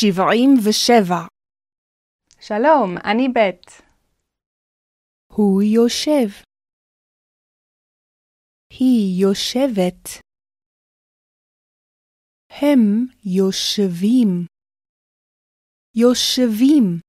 שבעים ושבע. שלום, אני בית. הוא יושב. היא יושבת. הם יושבים. יושבים.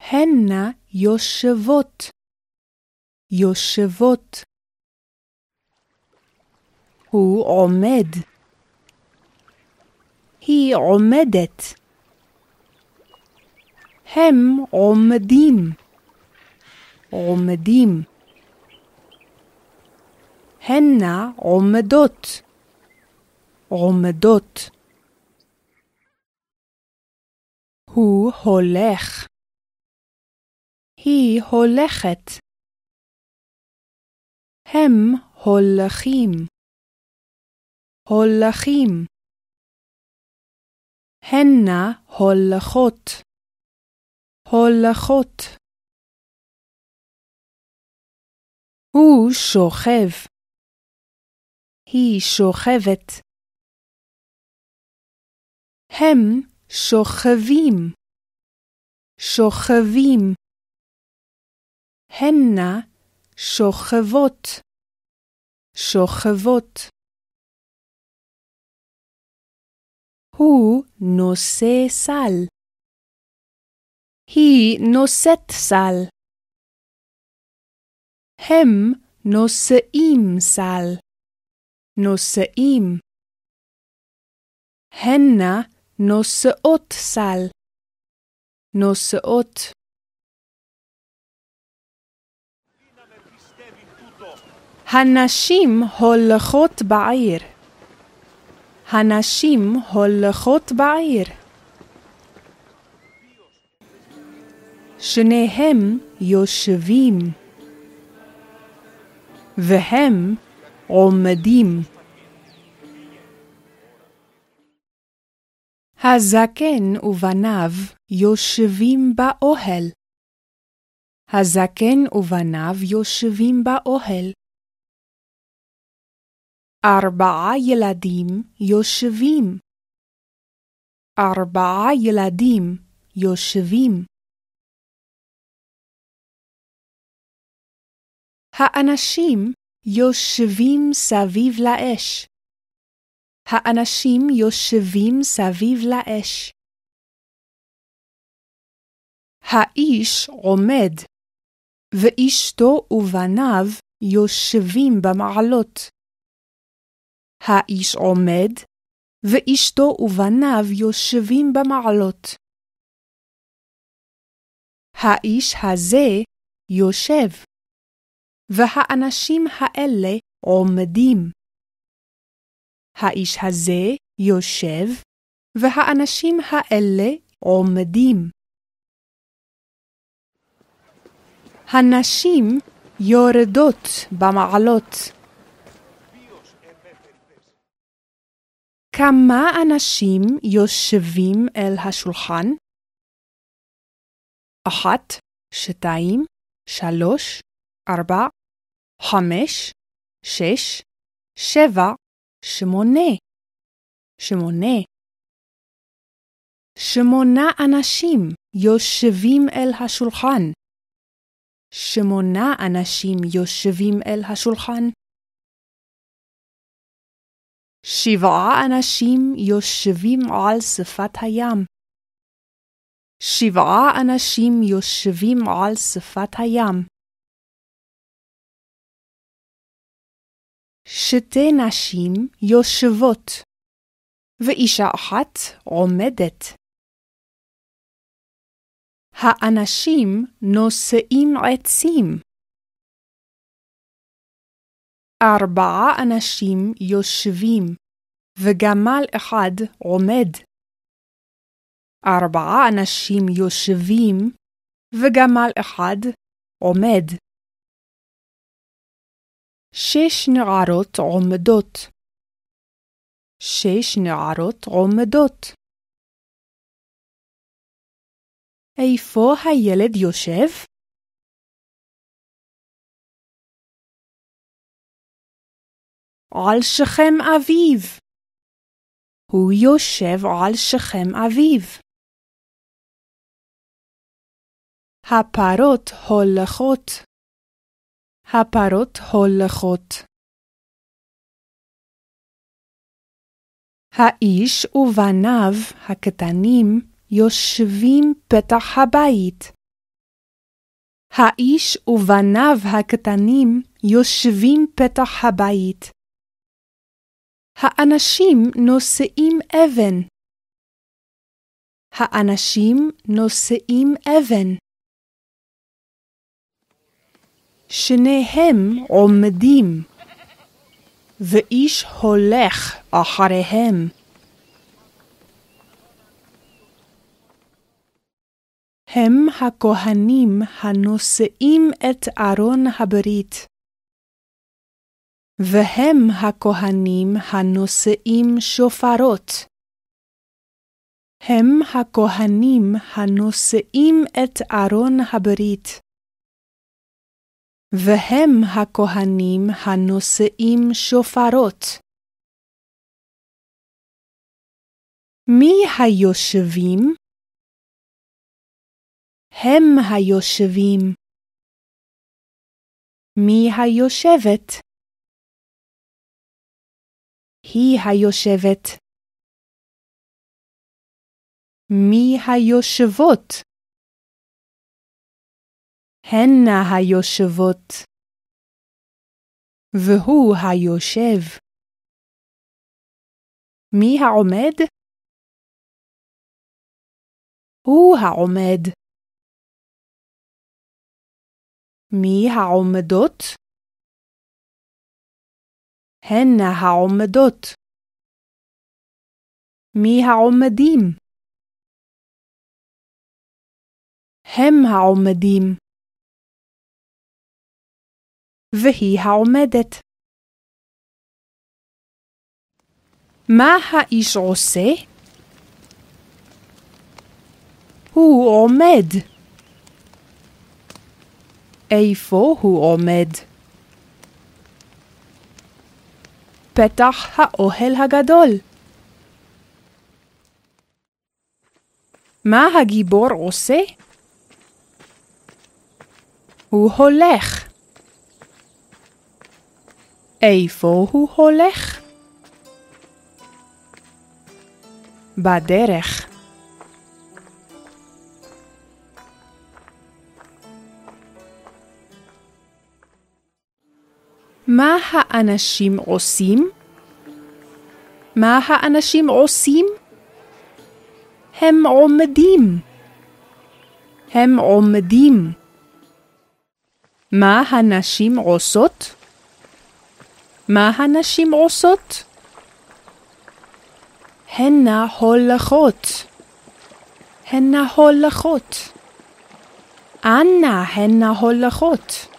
הנה יושבות. יושבות. הוא עומד. היא עומדת. הם עומדים. עומדים. הנה עומדות. עומדות. הוא הולך. היא הולכת. הם הולכים. הולכים. הנה הולכות. הולכות. הוא שוכב. היא שוכבת. הם שוכבים. שוכבים. הנה שוכבות. שוכבות. הוא נושא סל. היא נושאת סל. הם נושאים סל. נושאים. הנה נושאות סל. נושאות. הנשים הולכות בעיר. הנשים הולכות בעיר. שניהם יושבים, והם עומדים. הזקן ובניו יושבים באוהל. הזקן ובניו יושבים באוהל. ארבעה ילדים יושבים. ארבעה ילדים יושבים. האנשים יושבים סביב לאש. האנשים יושבים סביב לאש. האיש עומד, ואשתו ובניו יושבים במעלות. האיש עומד, ואשתו ובניו יושבים במעלות. האיש הזה יושב, והאנשים האלה עומדים. האיש הזה יושב, והאנשים האלה עומדים. הנשים יורדות במעלות. כמה אנשים יושבים אל השולחן? אחת, שתיים, שלוש, ארבע, חמש, שש, שבע, שמונה. שמונה. שמונה אנשים יושבים אל השולחן. שמונה אנשים יושבים אל השולחן. שבעה אנשים יושבים על שפת הים. שבעה אנשים יושבים על שפת הים. שתי נשים יושבות, ואישה אחת עומדת. האנשים נושאים עצים. ארבעה אנשים יושבים, וגמל אחד עומד. ארבעה אנשים יושבים, וגמל אחד עומד. שש נערות עומדות. שש נערות עומדות. איפה הילד יושב? על שכם אביו. הוא יושב על שכם אביו. הפרות הולכות. הפרות הולכות. האיש ובניו הקטנים יושבים פתח הבית. האיש ובניו הקטנים יושבים פתח הבית. האנשים נושאים אבן. האנשים נושאים אבן. שניהם עומדים. ואיש הולך אחריהם. הם הכהנים הנושאים את ארון הברית. והם הכהנים הנושאים שופרות. הם הכהנים הנושאים את ארון הברית. והם הכהנים הנושאים שופרות. מי היושבים? הם היושבים. מי היושבת? היא היושבת. מי היושבות? הנה היושבות. והוא היושב. מי העומד? הוא העומד. מי העומדות? הנה העומדות. מי העומדים? הם העומדים. והיא העומדת. מה האיש עושה? הוא עומד. איפה הוא עומד? פתח האוהל הגדול. מה הגיבור עושה? הוא הולך. איפה הוא הולך? בדרך. מה האנשים עושים? מה האנשים עושים? הם עומדים. הם עומדים. מה הנשים עושות? מה הנשים עושות? הנה הולכות. הנה הולכות. אנה הנה הולכות.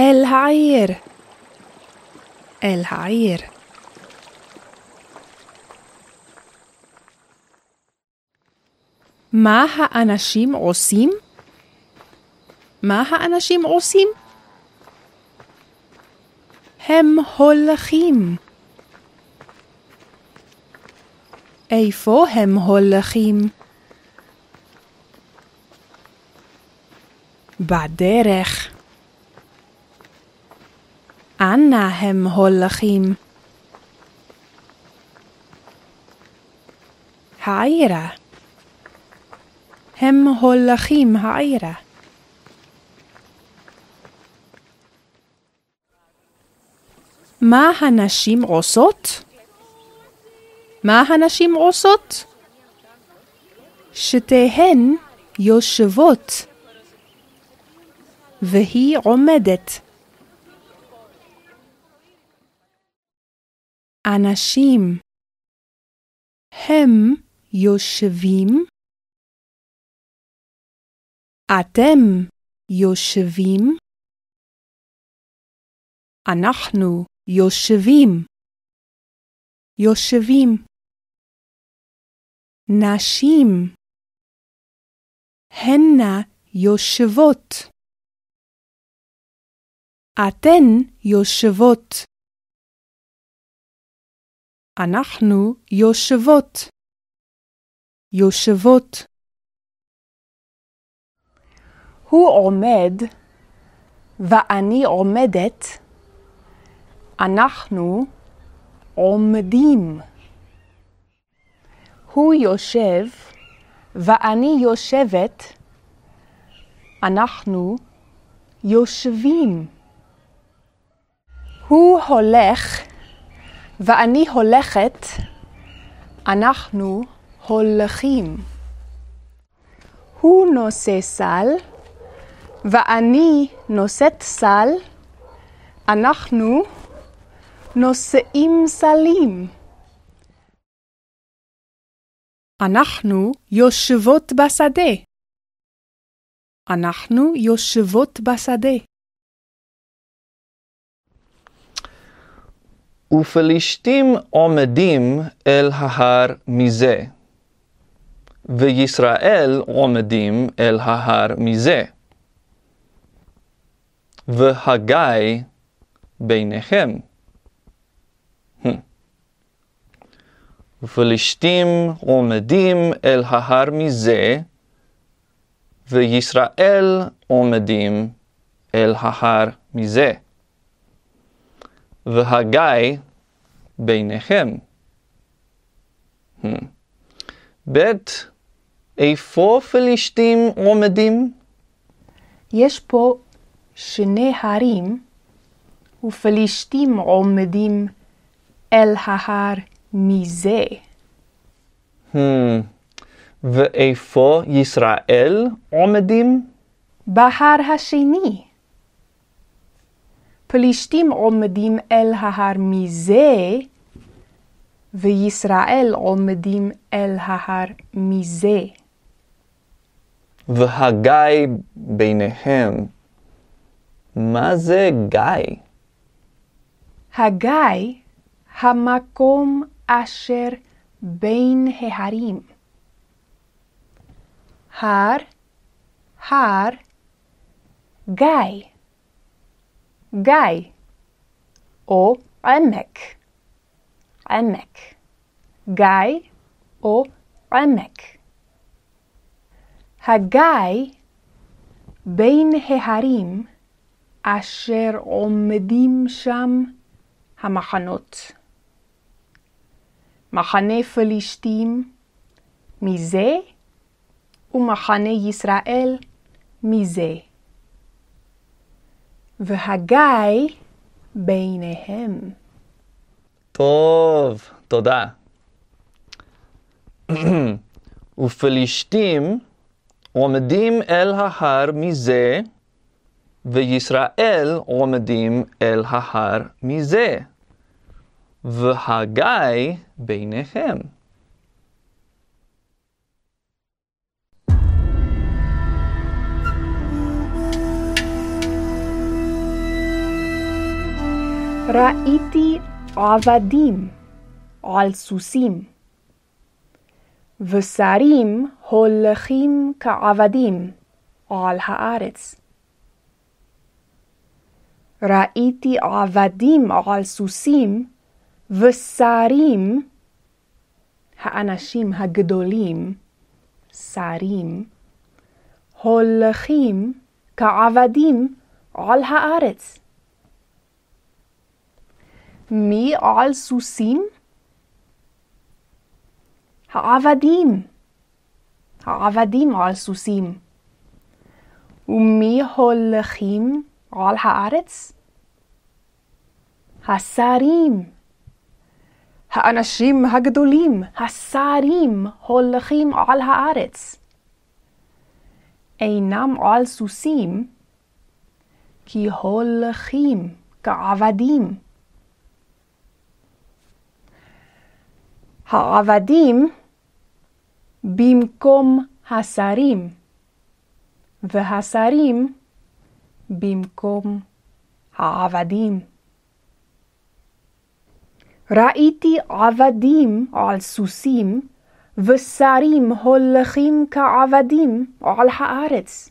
אל העיר. אל העיר. מה האנשים עושים? מה האנשים עושים? הם הולכים. איפה הם הולכים? בדרך. אנה הם הולכים? העירה. הם הולכים העירה. מה הנשים עושות? מה הנשים עושות? שתיהן יושבות והיא עומדת. אנשים הם יושבים, אתם יושבים, אנחנו יושבים, יושבים. נשים, הנה יושבות. אתן יושבות. אנחנו יושבות. יושבות. הוא עומד ואני עומדת. אנחנו עומדים. הוא יושב ואני יושבת. אנחנו יושבים. הוא הולך ואני הולכת. אנחנו הולכים. הוא נושא סל ואני נושאת סל. אנחנו נושאים סלים. אנחנו יושבות בשדה. אנחנו יושבות בשדה. ופלישתים עומדים אל ההר מזה, וישראל עומדים אל ההר מזה. והגיא ביניכם. ופלישתים עומדים אל ההר מזה, וישראל עומדים אל ההר מזה. והגיא ביניכם. ב' איפה פלישתים עומדים? יש פה שני הרים, ופלישתים עומדים אל ההר מזה. Hmm. ואיפה ישראל עומדים? בהר השני. פלישתים עומדים אל ההר מזה, וישראל עומדים אל ההר מזה. והגיא ביניהם. מה זה גיא? הגיא, המקום אשר בין ההרים. הר, הר, גיא. גיא, או עמק. עמק. גיא או עמק. הגיא בין ההרים אשר עומדים שם המחנות. מחנה פלישתים מזה ומחנה ישראל מזה. והגיא ביניהם. טוב, תודה. ופלישתים עומדים אל ההר מזה, וישראל עומדים אל ההר מזה, והגיא ביניכם. ראיתי עבדים על סוסים, ושרים הולכים כעבדים על הארץ. ראיתי עבדים על סוסים, ושרים, האנשים הגדולים, שרים, הולכים כעבדים על הארץ. מי על סוסים? העבדים. העבדים על סוסים. ומי הולכים על הארץ? השרים. האנשים הגדולים, השרים, הולכים על הארץ. אינם על סוסים, כי הולכים כעבדים. העבדים במקום השרים, והשרים במקום העבדים. ראיתי עבדים על סוסים, ושרים הולכים כעבדים על הארץ.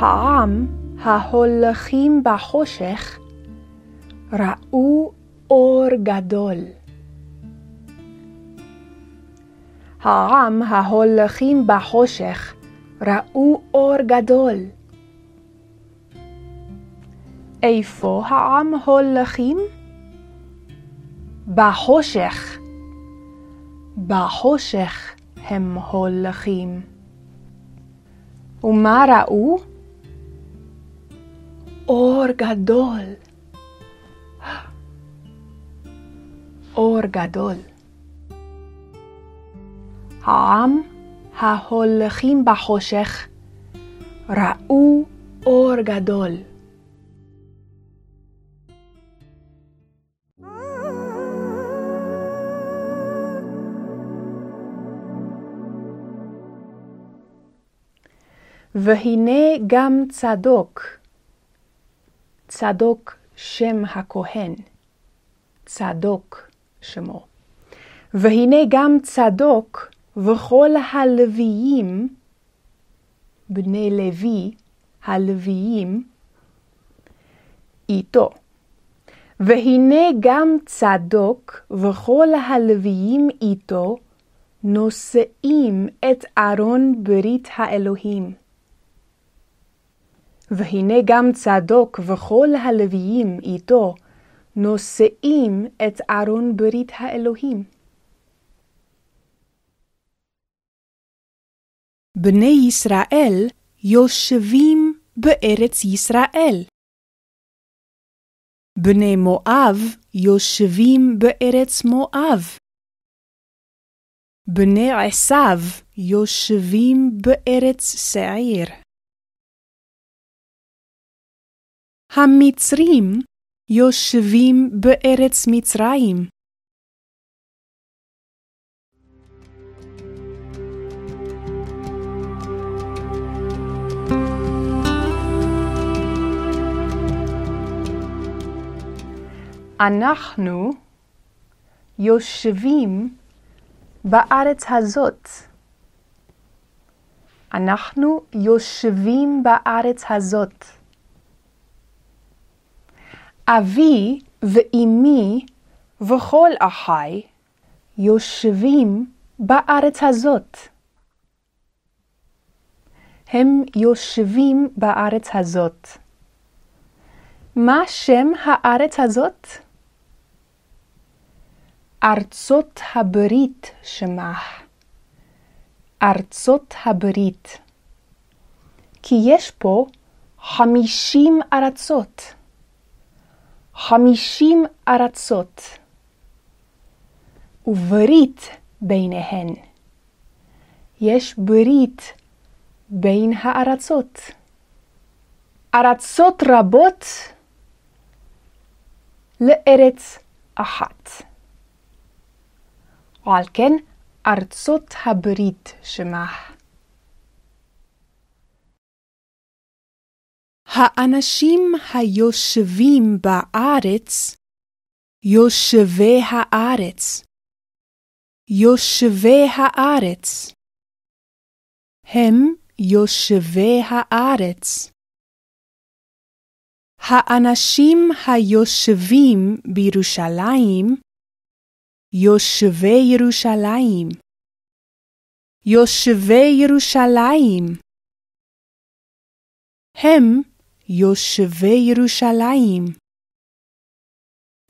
העם ההולכים בחושך ראו אור גדול. העם ההולכים בחושך ראו אור גדול. איפה העם הולכים? בחושך. בחושך הם הולכים. ומה ראו? אור גדול. אור גדול. העם ההולכים בחושך ראו אור גדול. והנה גם צדוק, צדוק שם הכהן, צדוק שמו. והנה גם צדוק וכל הלוויים, בני לוי, הלוויים, איתו. והנה גם צדוק וכל הלוויים איתו נושאים את ארון ברית האלוהים. והנה גם צדוק וכל הלוויים איתו נושאים את ארון ברית האלוהים. בני ישראל יושבים בארץ ישראל. בני מואב יושבים בארץ מואב. בני עשיו יושבים בארץ שעיר. המצרים יושבים בארץ מצרים. אנחנו יושבים בארץ הזאת. אנחנו יושבים בארץ הזאת. אבי ואמי וכל אחי יושבים בארץ הזאת. הם יושבים בארץ הזאת. מה שם הארץ הזאת? ארצות הברית שמה. ארצות הברית. כי יש פה חמישים ארצות. חמישים ארצות. וברית ביניהן. יש ברית בין הארצות. ארצות רבות לארץ אחת. ועל כן ארצות הברית שמה. האנשים היושבים בארץ, יושבי הארץ. יושבי הארץ. הם יושבי הארץ. האנשים היושבים בירושלים, יושבי ירושלים. יושבי ירושלים. הם יושבי ירושלים.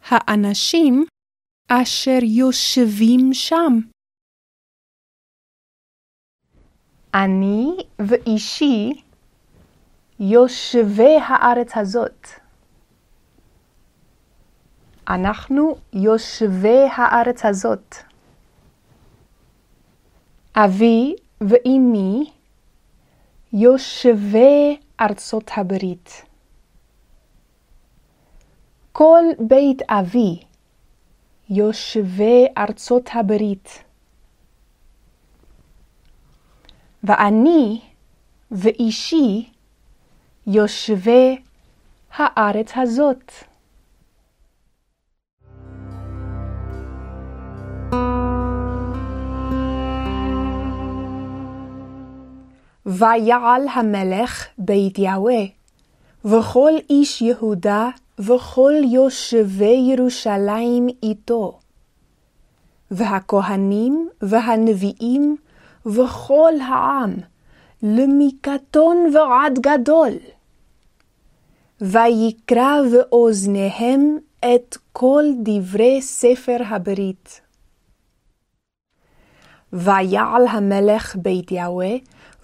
האנשים אשר יושבים שם. אני ואישי יושבי הארץ הזאת. אנחנו יושבי הארץ הזאת. אבי ואמי יושבי ארצות הברית. כל בית אבי יושבי ארצות הברית. ואני ואישי יושבי הארץ הזאת. ויעל המלך בית יהוה, וכל איש יהודה וכל יושבי ירושלים איתו. והכהנים והנביאים וכל העם, למקטון ועד גדול. ויקרא באוזניהם את כל דברי ספר הברית. ויעל המלך בית יהוה,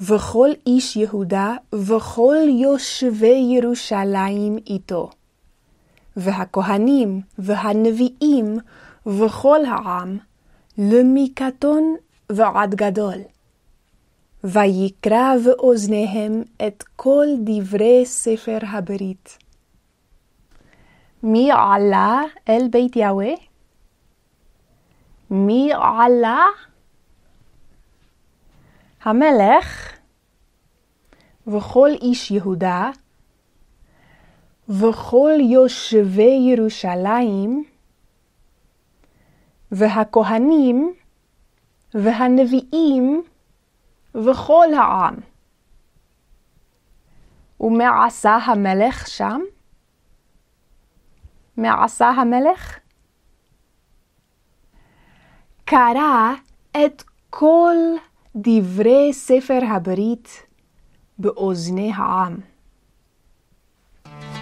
וכל איש יהודה, וכל יושבי ירושלים איתו. והכהנים והנביאים וכל העם, למקטון ועד גדול. ויקרא באוזניהם את כל דברי ספר הברית. מי עלה אל בית יהוה? מי עלה? המלך וכל איש יהודה וכל יושבי ירושלים והכהנים והנביאים וכל העם. ומה עשה המלך שם? מה עשה המלך? קרא את כל דברי ספר הברית באוזני העם.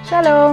שלום.